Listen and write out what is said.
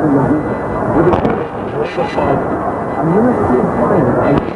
the money with a bullet of a A ministry of finance.